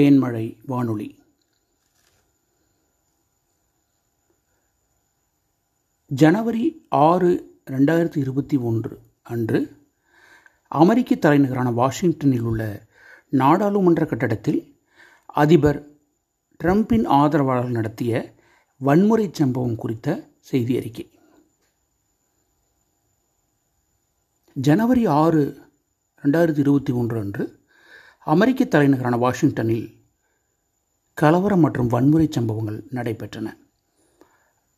தேன்மழை வானொலி. ஜனவரி ஆறு ரெண்டாயிரத்தி இருபத்தி ஒன்று அன்று அமெரிக்க தலைநகரான வாஷிங்டனில் உள்ள நாடாளுமன்ற கட்டடத்தில் அதிபர் ட்ரம்பின் ஆதரவாளர்கள் நடத்திய வன்முறை சம்பவம் குறித்த செய்தி அறிக்கை. ஜனவரி ஆறு ரெண்டாயிரத்தி இருபத்தி ஒன்று அன்று அமெரிக்க தலைநகரான வாஷிங்டனில் கலவரம் மற்றும் வன்முறை சம்பவங்கள் நடைபெற்றன.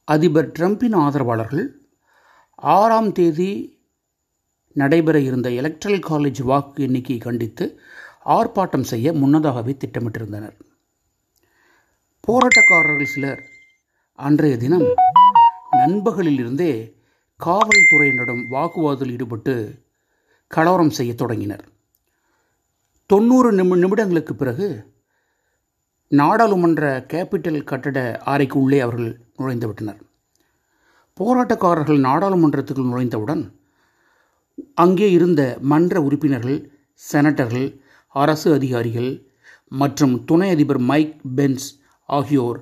அதிபர் ட்ரம்பின் ஆதரவாளர்கள் ஆறாம் தேதி நடைபெற இருந்த எலக்ட்ரல் காலேஜ் வாக்கு எண்ணிக்கையை கண்டித்து ஆர்ப்பாட்டம் செய்ய முன்னதாகவே திட்டமிட்டிருந்தனர். போராட்டக்காரர்கள் சிலர் அன்றைய தினம் நண்பகலில் இருந்தே காவல்துறையினரிடம் வாக்குவாதத்தில் ஈடுபட்டு கலவரம் செய்ய தொடங்கினர். தொண்ணூறு நிமி நிமிடங்களுக்கு பிறகு நாடாளுமன்ற கேபிட்டல் கட்டட அறைக்கு உள்ளே அவர்கள் நுழைந்து விட்டனர். போராட்டக்காரர்கள் நாடாளுமன்றத்துக்குள் நுழைந்தவுடன் அங்கே இருந்த மன்ற உறுப்பினர்கள் செனட்டர்கள் அரசு அதிகாரிகள் மற்றும் துணை அதிபர் மைக் பென்ஸ் ஆகியோர்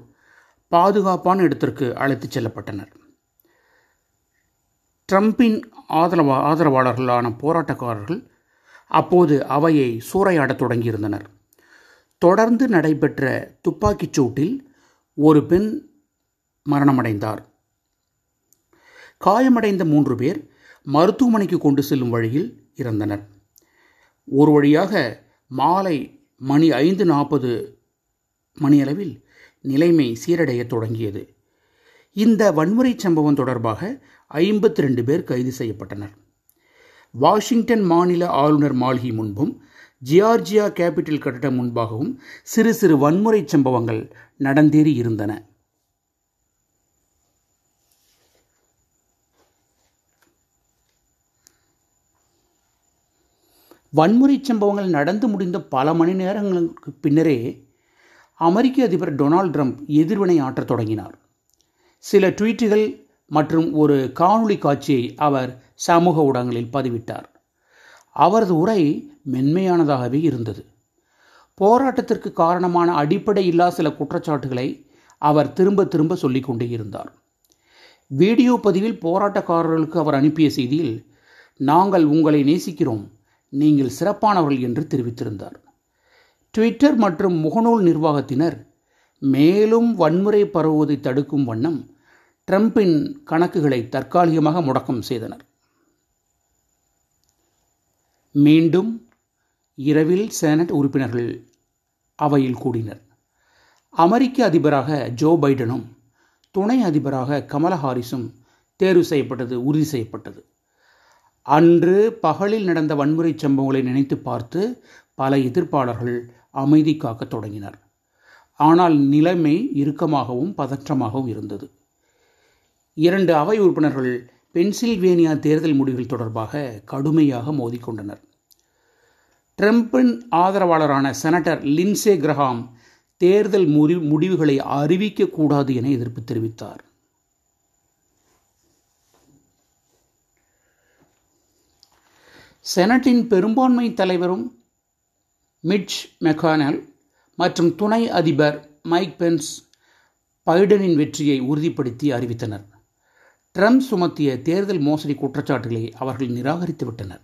பாதுகாப்பான இடத்திற்கு அழைத்துச் செல்லப்பட்டனர். ட்ரம்பின் ஆதரவா ஆதரவாளர்களான போராட்டக்காரர்கள் அப்போது அவையை சூறையாடத் தொடங்கியிருந்தனர். தொடர்ந்து நடைபெற்ற துப்பாக்கிச் சூட்டில் ஒரு பெண் மரணமடைந்தார். காயமடைந்த மூன்று பேர் மருத்துவமனைக்கு கொண்டு செல்லும் வழியில் இறந்தனர். ஒரு வழியாக மாலை மணி ஐந்து நாற்பது மணியளவில் நிலைமை சீரடைய தொடங்கியது. இந்த வன்முறை சம்பவம் தொடர்பாக ஐம்பத்தி ரெண்டு பேர் கைது செய்யப்பட்டனர். வாஷிங்டன் மாநில ஆளுநர் மாளிகை முன்பும் ஜியார்ஜியா கேபிட்டல் கட்டடம் முன்பாகவும் சிறு சிறு வன்முறை சம்பவங்கள் நடந்தேறி இருந்தன. வன்முறை சம்பவங்கள் நடந்து முடிந்த பல மணி நேரங்களுக்கு பின்னரே அமெரிக்க அதிபர் டொனால்ட் ட்ரம்ப் எதிர்வினை ஆற்றத் தொடங்கினார். சில ட்வீட்டுகள் மற்றும் ஒரு காணொளி காட்சியை அவர் சமூக ஊடகங்களில் பதிவிட்டார். அவரது உரை மென்மையானதாகவே இருந்தது. போராட்டத்திற்கு காரணமான அடிப்படை இல்லா சில குற்றச்சாட்டுகளை அவர் திரும்ப திரும்ப சொல்லிக் கொண்டே இருந்தார். வீடியோ பதிவில் போராட்டக்காரர்களுக்கு அவர் அனுப்பிய செய்தியில் நாங்கள் உங்களை நேசிக்கிறோம் நீங்கள் சிறப்பானவர்கள் என்று தெரிவித்திருந்தார். ட்விட்டர் மற்றும் முகநூல் நிர்வாகத்தினர் மேலும் வன்முறை பரவுவதை தடுக்கும் வண்ணம் ட்ரம்பின் கணக்குகளை தற்காலிகமாக முடக்கம் செய்தனர். மீண்டும் இரவில் செனட் உறுப்பினர்கள் அவையில் கூடினர். அமெரிக்க அதிபராக ஜோ பைடனும் துணை அதிபராக கமலா ஹாரிஸும் தேர்வு செய்யப்பட்டது உறுதி செய்யப்பட்டது. அன்று பகலில் நடந்த வன்முறை சம்பவங்களை நினைத்து பார்த்து பல எதிர்ப்பாளர்கள் அமைதி காக்க தொடங்கினர். ஆனால் நிலைமை இறுக்கமாகவும் பதற்றமாகவும் இருந்தது. இரண்டு அவை உறுப்பினர்கள் பென்சில்வேனியா தேர்தல் முடிவுகள் தொடர்பாக கடுமையாக மோதிக்கொண்டனர். ட்ரம்பின் ஆதரவாளரான செனட்டர் லின்சே கிரஹாம் தேர்தல் முடி முடிவுகளை அறிவிக்கக்கூடாது என எதிர்ப்பு தெரிவித்தார். செனட்டின் பெரும்பான்மை தலைவரும் மிட்ச் மெக்கானல் மற்றும் துணை அதிபர் மைக் பென்ஸ் பைடனின் வெற்றியை உறுதிப்படுத்தி அறிவித்தனர். ட்ரம்ப் சுமத்திய தேர்தல் மோசடி குற்றச்சாட்டுகளை அவர்கள் நிராகரித்து விட்டனர்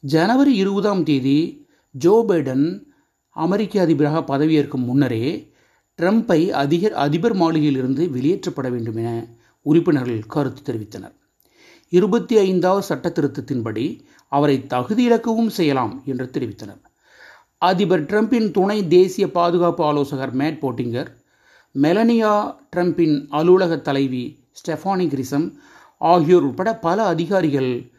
ஜனவரி இருபதாம் தேதி ஜோ பைடன் அமெரிக்க அதிபராக பதவியேற்கும் முன்னரே ட்ரம்ப்பை அதிக அதிபர் மாளிகையிலிருந்து வெளியேற்றப்பட வேண்டும் என உறுப்பினர்கள் கருத்து தெரிவித்தனர். இருபத்தி ஐந்தாவது சட்ட திருத்தத்தின்படி அவரை தகுதியிழக்கவும் செய்யலாம் என்று தெரிவித்தனர். அதிபர் ட்ரம்பின் துணை தேசிய பாதுகாப்பு ஆலோசகர் மேட் போட்டிங்கர் மெலனியா ட்ரம்பின் அலுவலக தலைவி ஸ்டெஃபானி கிரிசம் ஆகியோர் உட்பட பல அதிகாரிகள்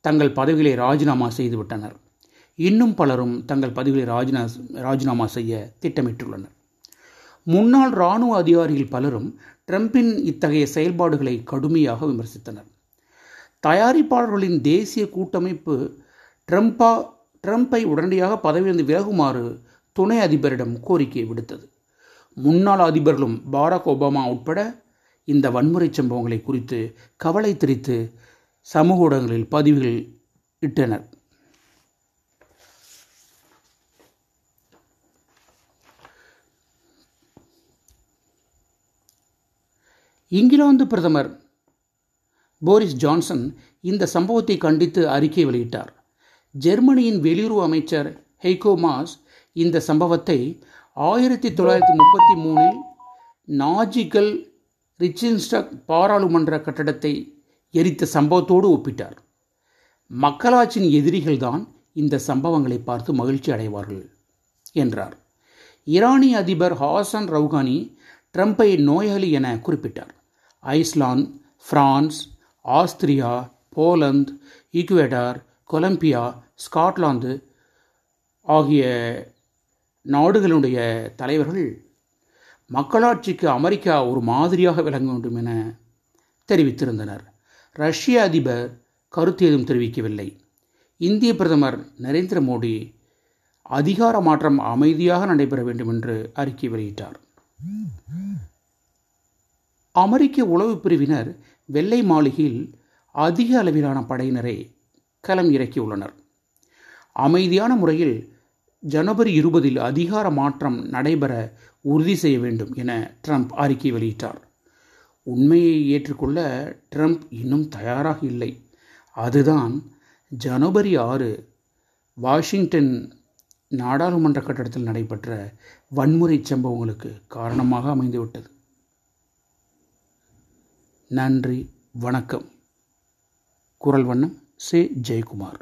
தங்கள் பதவிகளை ராஜினாமா செய்துவிட்டனர். இன்னும் பலரும் தங்கள் பதவிகளை ராஜினா ராஜினாமா செய்ய திட்டமிட்டுள்ளனர். முன்னாள் இராணுவ அதிகாரிகள் பலரும் ட்ரம்பின் இத்தகைய செயல்பாடுகளை கடுமையாக விமர்சித்தனர். தயாரிப்பாளர்களின் தேசிய கூட்டமைப்பு ட்ரம்பா ட்ரம்பை உடனடியாக பதவியிலிருந்து விலகுமாறு துணை அதிபரிடம் கோரிக்கை விடுத்தது. முன்னாள் அதிபர்களும் பாராக் ஒபாமா உட்பட இந்த வன்முறை சம்பவங்களை குறித்து கவலை தெரித்து சமூக ஊடகங்களில் பதிவுகள் இட்டனர். இங்கிலாந்து பிரதமர் போரிஸ் ஜான்சன் இந்த சம்பவத்தை கண்டித்து அறிக்கை வெளியிட்டார். ஜெர்மனியின் வெளியுறவு அமைச்சர் ஹெய்கோ மாஸ் இந்த சம்பவத்தை ஆயிரத்தி தொள்ளாயிரத்தி முப்பத்தி மூணில் நாஜிகள் ரிச்சின்ஸ்டக் பாராளுமன்ற கட்டடத்தை எரித்த சம்பவத்தோடு ஒப்பிட்டார். மக்களாட்சியின் எதிரிகள்தான் இந்த சம்பவங்களை பார்த்து மகிழ்ச்சி அடைவார்கள் என்றார். ஈரானிய அதிபர் ஹாசன் ரவுகானி ட்ரம்ப்பை நோயாளி என குறிப்பிட்டார். Iceland France Austria Poland Ecuador Colombia Scotland ஆகிய நாடுகளுடைய தலைவர்கள் மக்களாட்சிக்கு அமெரிக்கா ஒரு மாதிரியாக விளங்க வேண்டும் என தெரிவித்திருந்தனர். ரஷ்ய அதிபர் கருத்து ஏதும் தெரிவிக்கவில்லை. இந்திய பிரதமர் நரேந்திர மோடி அதிகார மாற்றம் அமைதியாக நடைபெற வேண்டும் என்று அறிக்கை வெளியிட்டார். அமெரிக்க உளவு பிரிவினர் வெள்ளை மாளிகையில் அதிக அளவிலான படையினரை களம் இறக்கியுள்ளனர். அமைதியான முறையில் ஜனவரி இருபதில் அதிகார மாற்றம் நடைபெற உறுதி செய்ய வேண்டும் என ட்ரம்ப் அறிக்கை வெளியிட்டார். உண்மையை ஏற்றுக்கொள்ள ட்ரம்ப் இன்னும் தயாராக இல்லை. அதுதான் ஜனவரி ஆறு வாஷிங்டன் நாடாளுமன்ற கட்டடத்தில் நடைபெற்ற வன்முறை சம்பவங்களுக்கு காரணமாக அமைந்துவிட்டது. நன்றி வணக்கம். குரல் வண்ணம் சே. ஜெயக்குமார்.